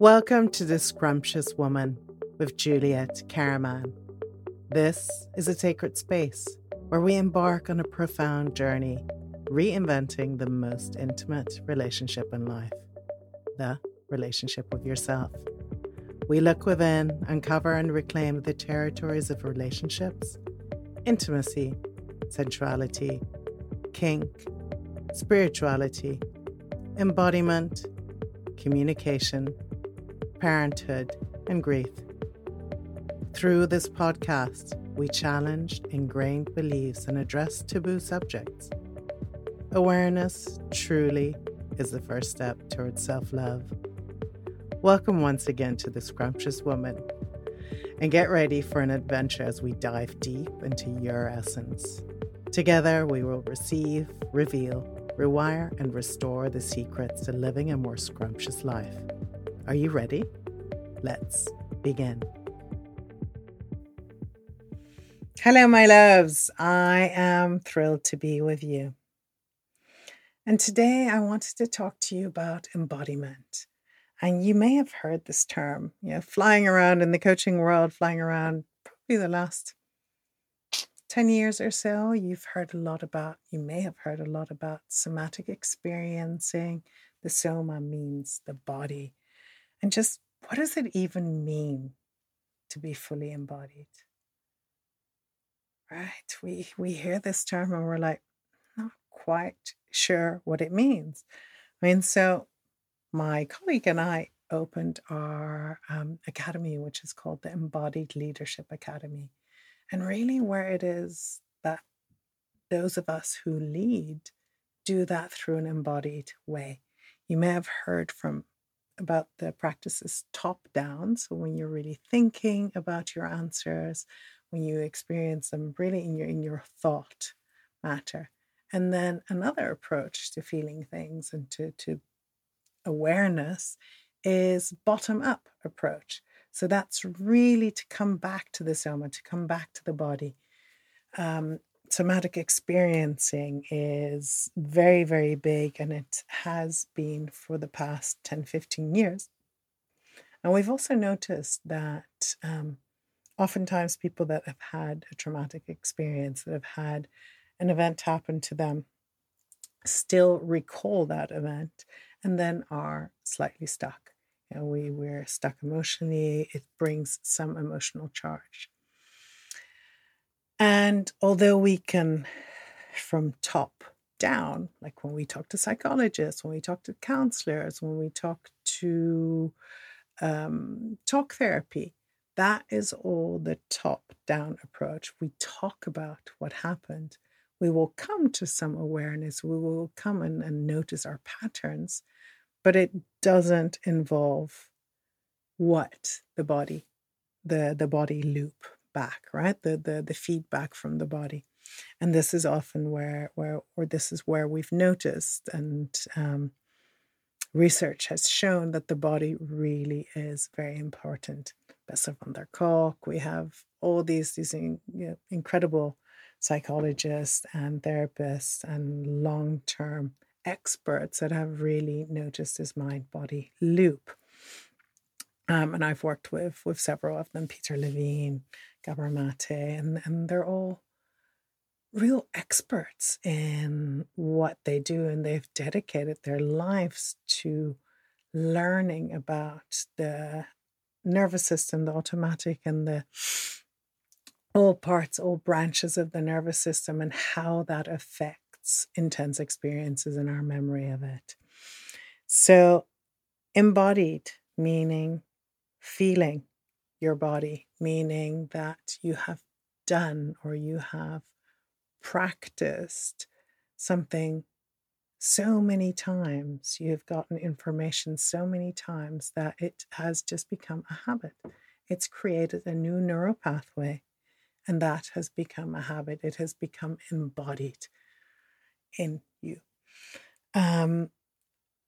Welcome to The Scrumptious Woman with Juliette Karaman. This is a sacred space where we embark on a profound journey, reinventing the most intimate relationship in life the relationship with yourself. We look within, uncover and reclaim the territories of relationships, intimacy, sensuality, kink, spirituality, embodiment, communication, parenthood, and grief. Through this podcast, we challenge ingrained beliefs and address taboo subjects. Awareness truly is the first step towards self love. Welcome once again to The Scrumptious Woman, and get ready for an adventure as we dive deep into your essence. Together, we will receive, reveal, rewire, and restore the secrets to living a more scrumptious life. Are you ready? Let's begin. Hello, my loves. I am thrilled to be with you. And today I wanted to talk to you about embodiment. And you may have heard this term, you know, flying around in the coaching world, flying around probably the last 10 years or so. You've heard a lot about, you may have heard a lot about somatic experiencing. The soma means the body. And just what does it even mean to be fully embodied? Right? We we hear this term and we're like, not quite sure what it means. I mean, so my colleague and I opened our um, academy, which is called the Embodied Leadership Academy. And really, where it is that those of us who lead do that through an embodied way. You may have heard from about the practices top down. So when you're really thinking about your answers, when you experience them really in your in your thought matter. And then another approach to feeling things and to, to awareness is bottom up approach. So that's really to come back to the soma, to come back to the body. Um, somatic experiencing is very, very big, and it has been for the past 10, 15 years. And we've also noticed that um, oftentimes people that have had a traumatic experience, that have had an event happen to them still recall that event and then are slightly stuck. You know, we, we're stuck emotionally, it brings some emotional charge. And although we can, from top down, like when we talk to psychologists, when we talk to counselors, when we talk to um, talk therapy, that is all the top down approach. We talk about what happened we will come to some awareness, we will come and, and notice our patterns, but it doesn't involve what the body, the, the body loop back, right? The, the the feedback from the body. And this is often where where or this is where we've noticed and um, research has shown that the body really is very important. Bessel van der Kolk, we have all these these you know, incredible psychologists and therapists and long term experts that have really noticed this mind body loop. Um, and I've worked with with several of them, Peter Levine, Gabor Mate, and, and they're all real experts in what they do, and they've dedicated their lives to learning about the nervous system, the automatic and the all parts, all branches of the nervous system, and how that affects intense experiences in our memory of it. So, embodied meaning feeling your body, meaning that you have done or you have practiced something so many times, you have gotten information so many times that it has just become a habit. It's created a new neural pathway and that has become a habit. It has become embodied in you. Um,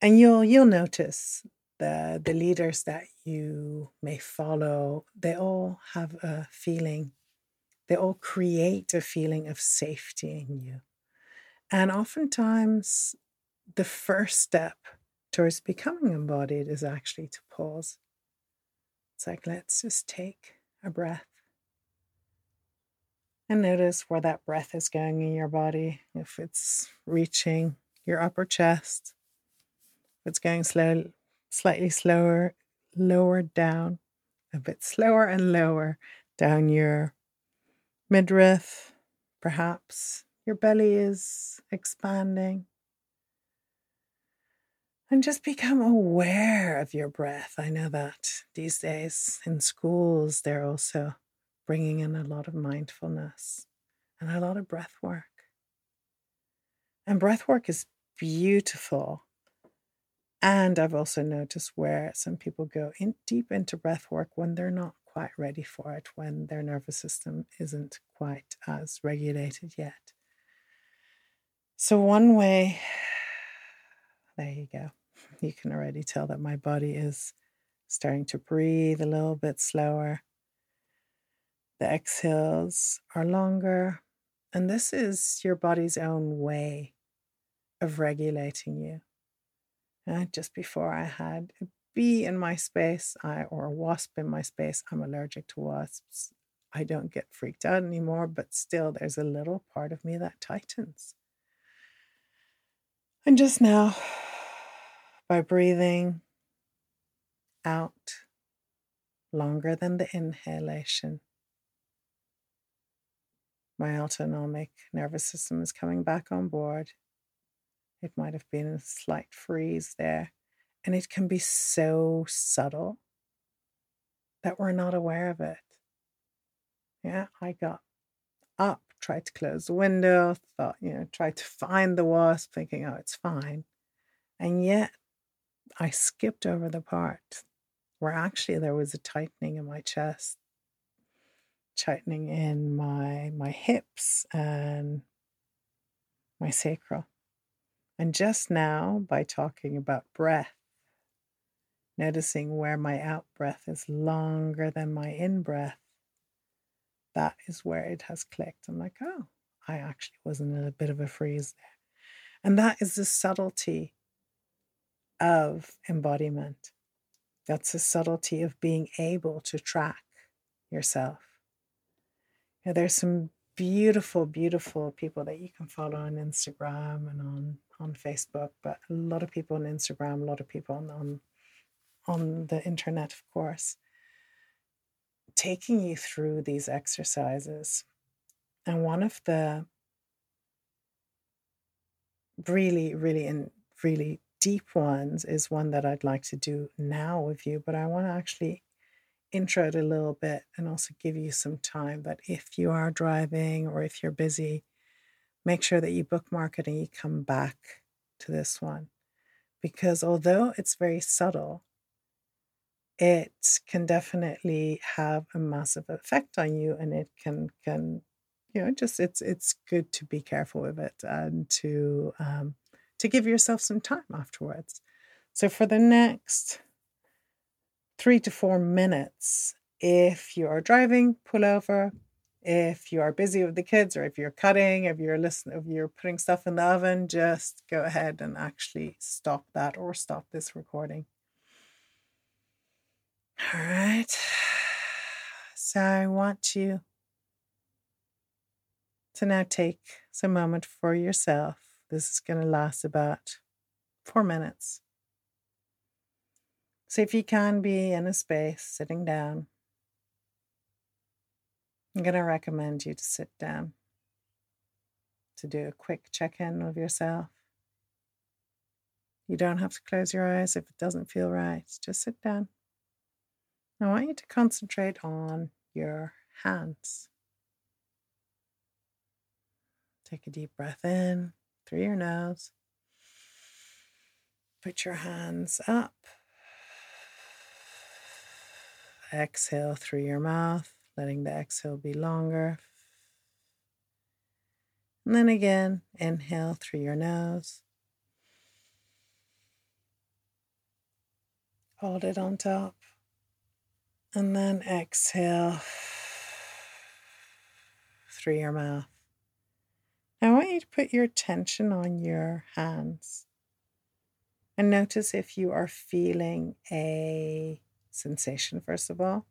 and you'll you'll notice the the leaders that you may follow, they all have a feeling, they all create a feeling of safety in you. And oftentimes the first step towards becoming embodied is actually to pause. It's like, let's just take a breath and notice where that breath is going in your body. If it's reaching your upper chest, if it's going slow, slightly slower, lower down, a bit slower and lower down your midriff, perhaps your belly is expanding. And just become aware of your breath. I know that these days in schools, they're also bringing in a lot of mindfulness and a lot of breath work. And breath work is beautiful. And I've also noticed where some people go in deep into breath work when they're not quite ready for it, when their nervous system isn't quite as regulated yet. So, one way, there you go. You can already tell that my body is starting to breathe a little bit slower. The exhales are longer. And this is your body's own way of regulating you. And just before I had a bee in my space, I, or a wasp in my space, I'm allergic to wasps. I don't get freaked out anymore, but still, there's a little part of me that tightens. And just now, by breathing out longer than the inhalation, my autonomic nervous system is coming back on board. It might have been a slight freeze there, and it can be so subtle that we're not aware of it. Yeah, I got up, tried to close the window, thought, you know, tried to find the wasp, thinking, oh, it's fine. And yet I skipped over the part where actually there was a tightening in my chest, tightening in my my hips and my sacral. And just now, by talking about breath, noticing where my out breath is longer than my in breath, that is where it has clicked. I'm like, oh, I actually was in a bit of a freeze there. And that is the subtlety of embodiment. That's the subtlety of being able to track yourself. You there's some beautiful, beautiful people that you can follow on Instagram and on, on Facebook, but a lot of people on Instagram, a lot of people on, on, on the internet, of course, taking you through these exercises. And one of the really, really, and really deep ones is one that I'd like to do now with you, but I want to actually intro it a little bit and also give you some time But if you are driving or if you're busy, make sure that you bookmark it and you come back to this one. Because although it's very subtle, it can definitely have a massive effect on you and it can can you know just it's it's good to be careful with it and to um, to give yourself some time afterwards. So for the next three to four minutes, if you are driving, pull over. If you are busy with the kids, or if you're cutting, if you're listening, if you're putting stuff in the oven, just go ahead and actually stop that or stop this recording. All right. So I want you to now take some moment for yourself this is going to last about four minutes. So if you can be in a space sitting down, I'm going to recommend you to sit down to do a quick check in with yourself. You don't have to close your eyes if it doesn't feel right. Just sit down. I want you to concentrate on your hands. Take a deep breath in through your nose. Put your hands up. Exhale through your mouth, letting the exhale be longer. And then again, inhale through your nose. Hold it on top. And then exhale through your mouth. I want you to put your attention on your hands. And notice if you are feeling a sensation, first of all.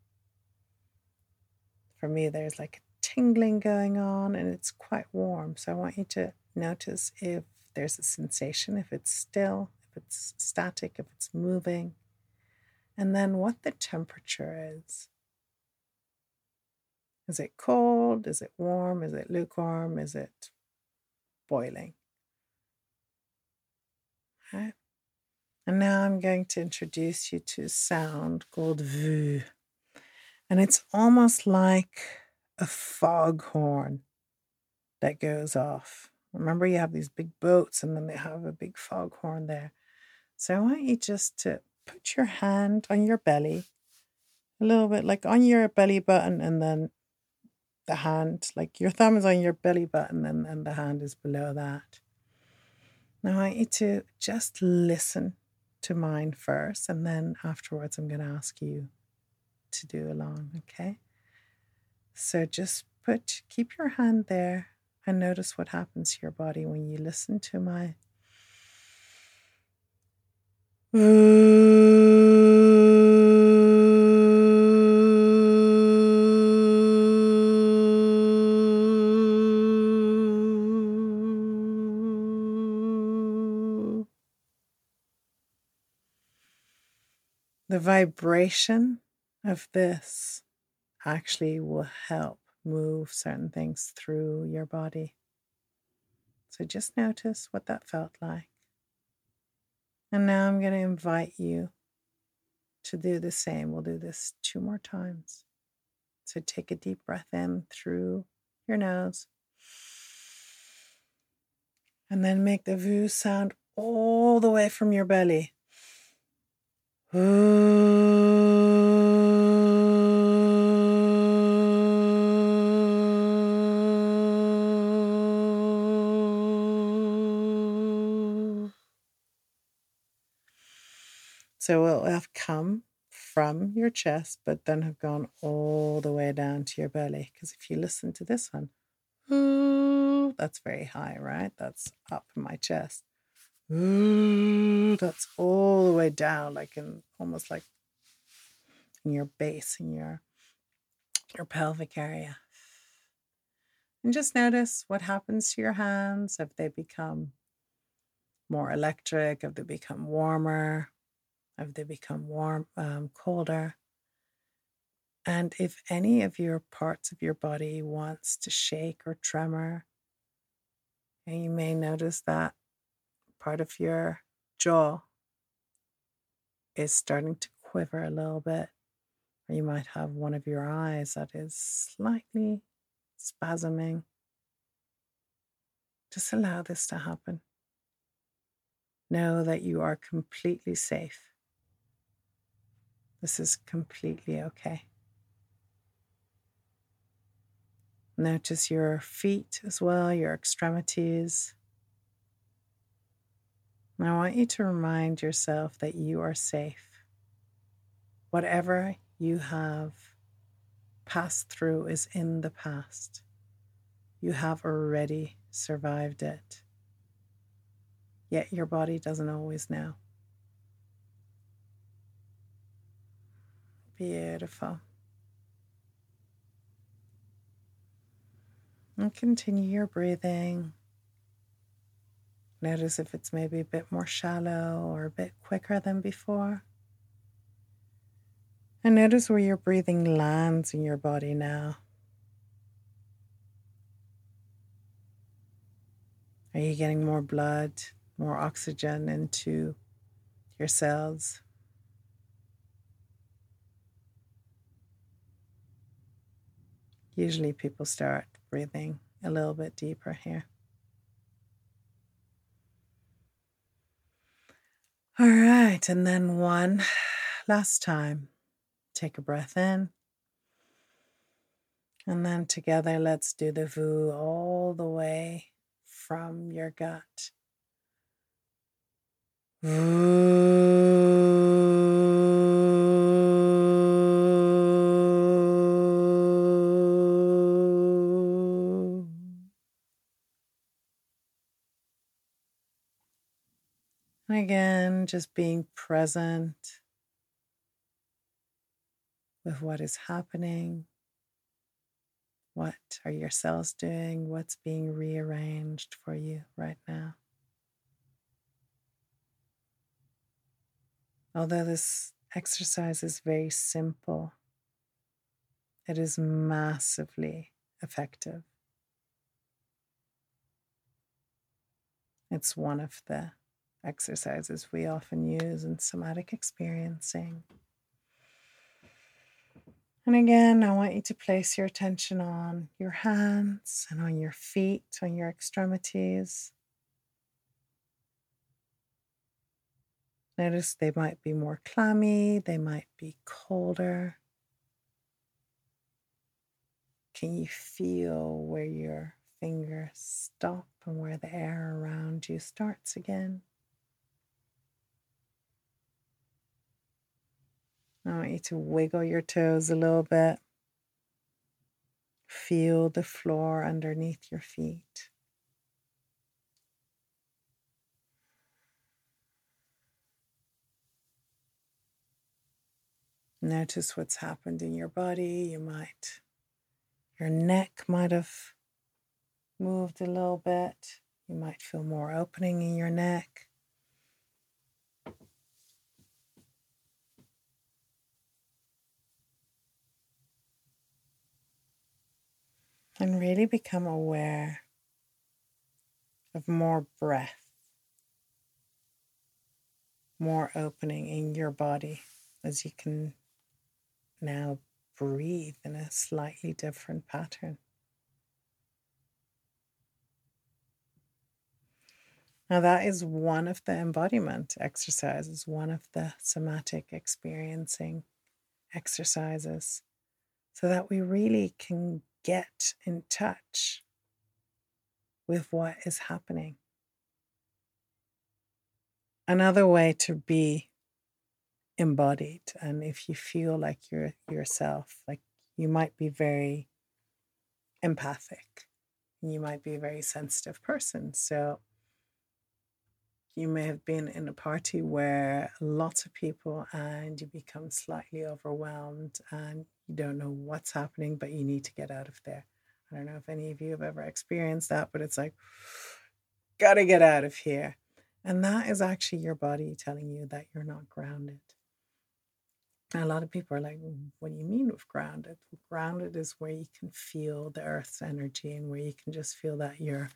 For me, there's like a tingling going on and it's quite warm. So I want you to notice if there's a sensation, if it's still, if it's static, if it's moving, and then what the temperature is. Is it cold? Is it warm? Is it lukewarm? Is it boiling? Okay. And now I'm going to introduce you to a sound called vu. And it's almost like a foghorn that goes off. Remember, you have these big boats and then they have a big foghorn there. So I want you just to put your hand on your belly, a little bit like on your belly button, and then the hand, like your thumb is on your belly button and, and the hand is below that. Now I want you to just listen to mine first, and then afterwards, I'm going to ask you to do along, okay? So just put, keep your hand there and notice what happens to your body when you listen to my. The vibration of this actually will help move certain things through your body. So just notice what that felt like. And now I'm going to invite you to do the same. We'll do this two more times. So take a deep breath in through your nose. And then make the vu sound all the way from your belly. So it will have come from your chest, but then have gone all the way down to your belly. Because if you listen to this one, that's very high, right? That's up my chest. Ooh, that's all the way down, like in almost like in your base, in your your pelvic area. And just notice what happens to your hands. If they become more electric, if they become warmer, if they become warm, um, colder. And if any of your parts of your body wants to shake or tremor, and you may notice that part of your jaw is starting to quiver a little bit, or you might have one of your eyes that is slightly spasming. Just allow this to happen. Know that you are completely safe. This is completely okay. Notice your feet as well, your extremities. And I want you to remind yourself that you are safe. Whatever you have passed through is in the past. You have already survived it. Yet your body doesn't always know. Beautiful. And continue your breathing. Notice if it's maybe a bit more shallow or a bit quicker than before. And notice where your breathing lands in your body now. Are you getting more blood, more oxygen into your cells? Usually people start breathing a little bit deeper here. All right, and then one last time. Take a breath in. And then together, let's do the vu all the way from your gut. Again, just being present with what is happening. What are your cells doing? What's being rearranged for you right now? Although this exercise is very simple, it is massively effective. It's one of the exercises we often use in somatic experiencing. And again, I want you to place your attention on your hands and on your feet, on your extremities. Notice they might be more clammy, they might be colder. Can you feel where your fingers stop and where the air around you starts again? I want you to wiggle your toes a little bit. Feel the floor underneath your feet. Notice what's happened in your body. You might, your neck might have moved a little bit. You might feel more opening in your neck. And really become aware of more breath, more opening in your body as you can now breathe in a slightly different pattern. Now, that is one of the embodiment exercises, one of the somatic experiencing exercises, so that we really can get in touch with what is happening. Another way to be embodied and if you feel like you're yourself like you might be very empathic you might be a very sensitive person so you may have been in a party where lots of people and you become slightly overwhelmed and you don't know what's happening but you need to get out of there i don't know if any of you have ever experienced that but it's like gotta get out of here and that is actually your body telling you that you're not grounded a lot of people are like, mm, what do you mean with grounded? Grounded is where you can feel the earth's energy and where you can just feel that you're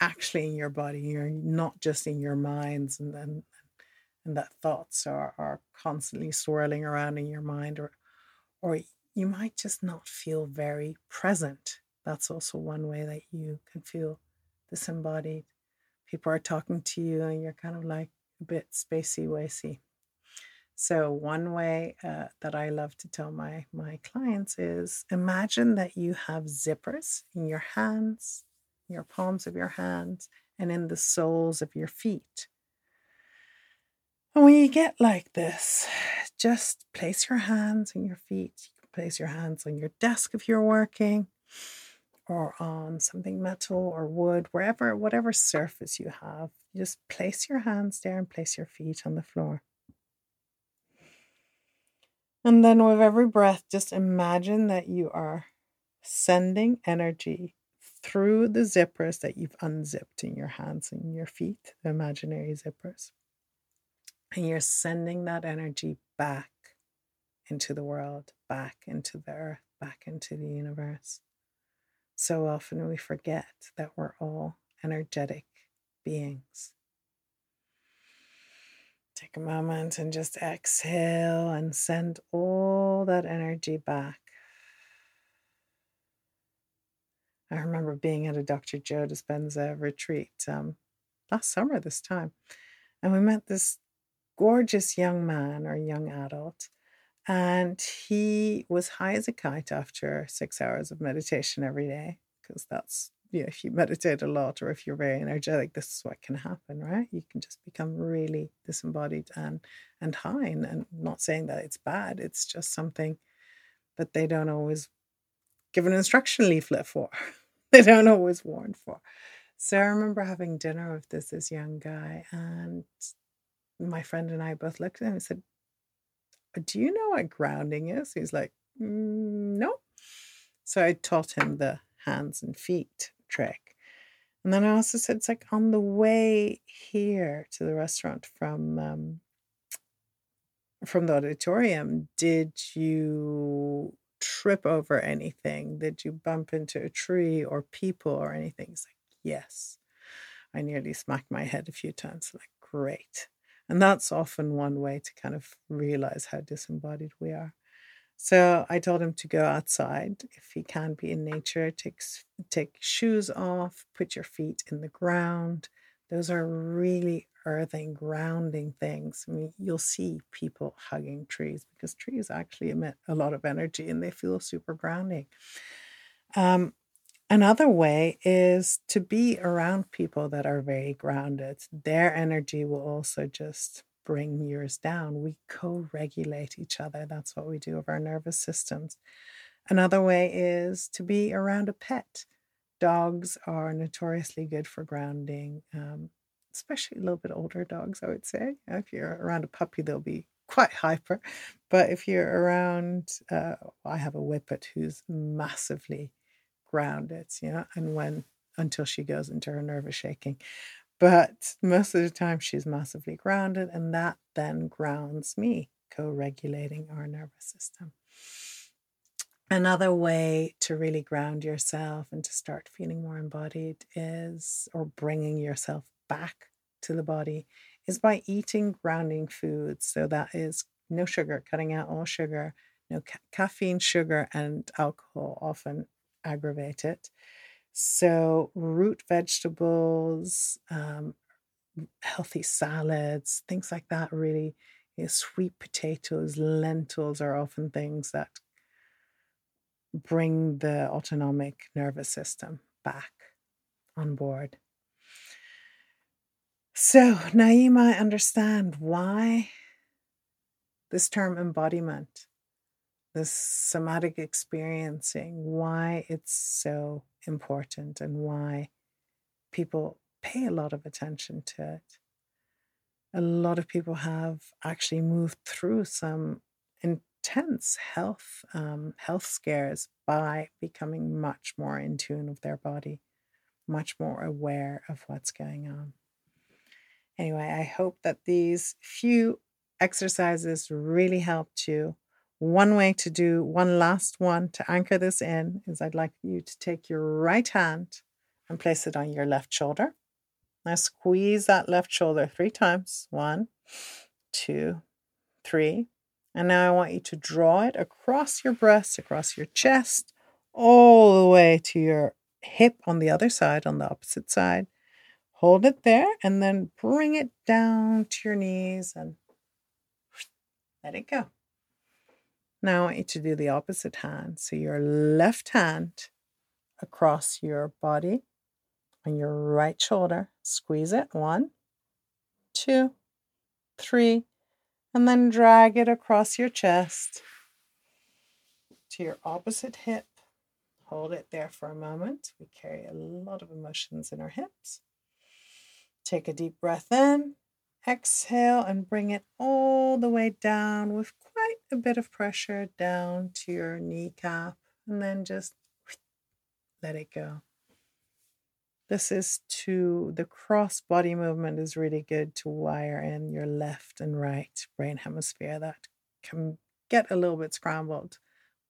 actually in your body. You're not just in your minds and then and that thoughts are, are constantly swirling around in your mind or or you might just not feel very present. That's also one way that you can feel disembodied. People are talking to you and you're kind of like a bit spacey wacy. So, one way uh, that I love to tell my, my clients is imagine that you have zippers in your hands, your palms of your hands, and in the soles of your feet. And when you get like this, just place your hands and your feet. Place your hands on your desk if you're working, or on something metal or wood, wherever, whatever surface you have. Just place your hands there and place your feet on the floor. And then with every breath, just imagine that you are sending energy through the zippers that you've unzipped in your hands and your feet, the imaginary zippers. And you're sending that energy back into the world, back into the earth, back into the universe. So often we forget that we're all energetic beings. Take a moment and just exhale and send all that energy back. I remember being at a Dr. Joe Dispenza retreat um, last summer, this time, and we met this gorgeous young man or young adult, and he was high as a kite after six hours of meditation every day because that's you know, if you meditate a lot or if you're very energetic, this is what can happen, right? You can just become really disembodied and and high. And, and not saying that it's bad, it's just something that they don't always give an instruction leaflet for. they don't always warn for. So I remember having dinner with this this young guy, and my friend and I both looked at him and said, Do you know what grounding is? He's like, mm, No. So I taught him the hands and feet trick. And then I also said, It's like on the way here to the restaurant from. Um, from the auditorium, did you trip over anything? Did you bump into a tree or people or anything? He's like, Yes. I nearly smacked my head a few times. Like, great. And that's often one way to kind of realize how disembodied we are. So I told him to go outside if he can be in nature, take, take shoes off, put your feet in the ground. Those are really earthing, grounding things. I mean, you'll see people hugging trees because trees actually emit a lot of energy and they feel super grounding. Um, Another way is to be around people that are very grounded. Their energy will also just bring yours down. We co regulate each other. That's what we do with our nervous systems. Another way is to be around a pet. Dogs are notoriously good for grounding, um, especially a little bit older dogs, I would say. If you're around a puppy, they'll be quite hyper. But if you're around, uh, I have a whippet who's massively grounded, you know, and when until she goes into her nervous shaking. But most of the time, she's massively grounded, and that then grounds me, co regulating our nervous system. Another way to really ground yourself and to start feeling more embodied is, or bringing yourself back to the body, is by eating grounding foods. So that is no sugar, cutting out all sugar, no ca- caffeine, sugar, and alcohol often aggravate it. So, root vegetables, um, healthy salads, things like that, really. You know, sweet potatoes, lentils are often things that bring the autonomic nervous system back on board. So you might understand why this term embodiment this somatic experiencing, why it's so important and why people pay a lot of attention to it. A lot of people have actually moved through some intense health um, health scares by becoming much more in tune with their body, much more aware of what's going on. Anyway, I hope that these few exercises really helped you one way to do one last one to anchor this in is I'd like you to take your right hand and place it on your left shoulder. Now squeeze that left shoulder three times. One, two, three. And now I want you to draw it across your breast, across your chest, all the way to your hip on the other side, on the opposite side. Hold it there and then bring it down to your knees and let it go. Now I want you to do the opposite hand. So your left hand across your body on your right shoulder. Squeeze it. One, two, three, and then drag it across your chest to your opposite hip. Hold it there for a moment. We carry a lot of emotions in our hips. Take a deep breath in, exhale, and bring it all the way down with a bit of pressure down to your kneecap and then just let it go. This is to the cross body movement is really good to wire in your left and right brain hemisphere that can get a little bit scrambled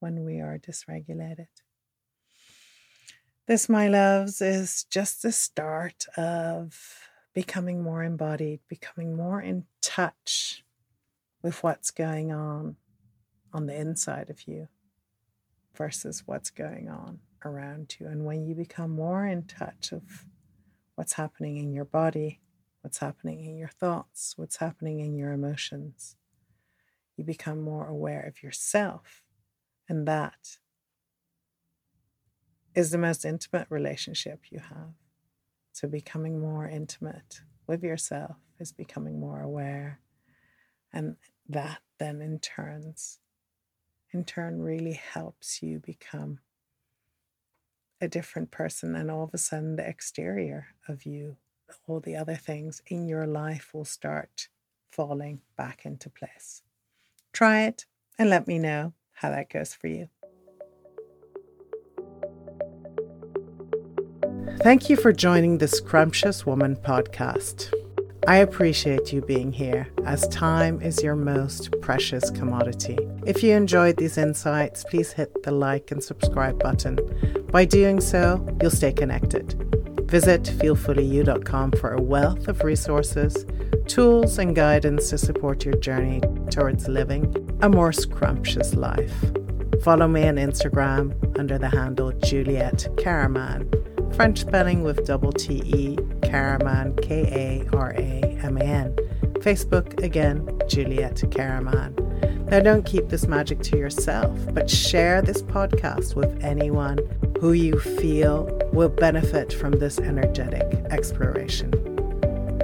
when we are dysregulated. This, my loves, is just the start of becoming more embodied, becoming more in touch with what's going on on the inside of you versus what's going on around you. And when you become more in touch of what's happening in your body, what's happening in your thoughts, what's happening in your emotions, you become more aware of yourself. And that is the most intimate relationship you have. So, becoming more intimate with yourself is becoming more aware. And that then in turns in turn really helps you become a different person and all of a sudden the exterior of you all the other things in your life will start falling back into place. Try it and let me know how that goes for you. Thank you for joining the Scrumptious Woman podcast. I appreciate you being here, as time is your most precious commodity. If you enjoyed these insights, please hit the like and subscribe button. By doing so, you'll stay connected. Visit feelfullyu.com for a wealth of resources, tools, and guidance to support your journey towards living a more scrumptious life. Follow me on Instagram under the handle Juliette Karaman French spelling with double T E, Karaman, K A R A M A N. Facebook, again, Juliette Karaman. Now, don't keep this magic to yourself, but share this podcast with anyone who you feel will benefit from this energetic exploration.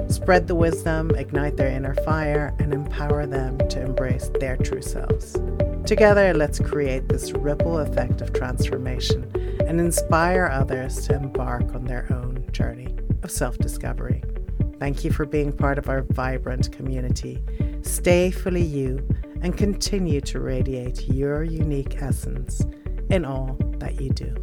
Spread the wisdom, ignite their inner fire, and empower them to embrace their true selves. Together, let's create this ripple effect of transformation and inspire others to embark on their own journey of self discovery. Thank you for being part of our vibrant community. Stay fully you and continue to radiate your unique essence in all that you do.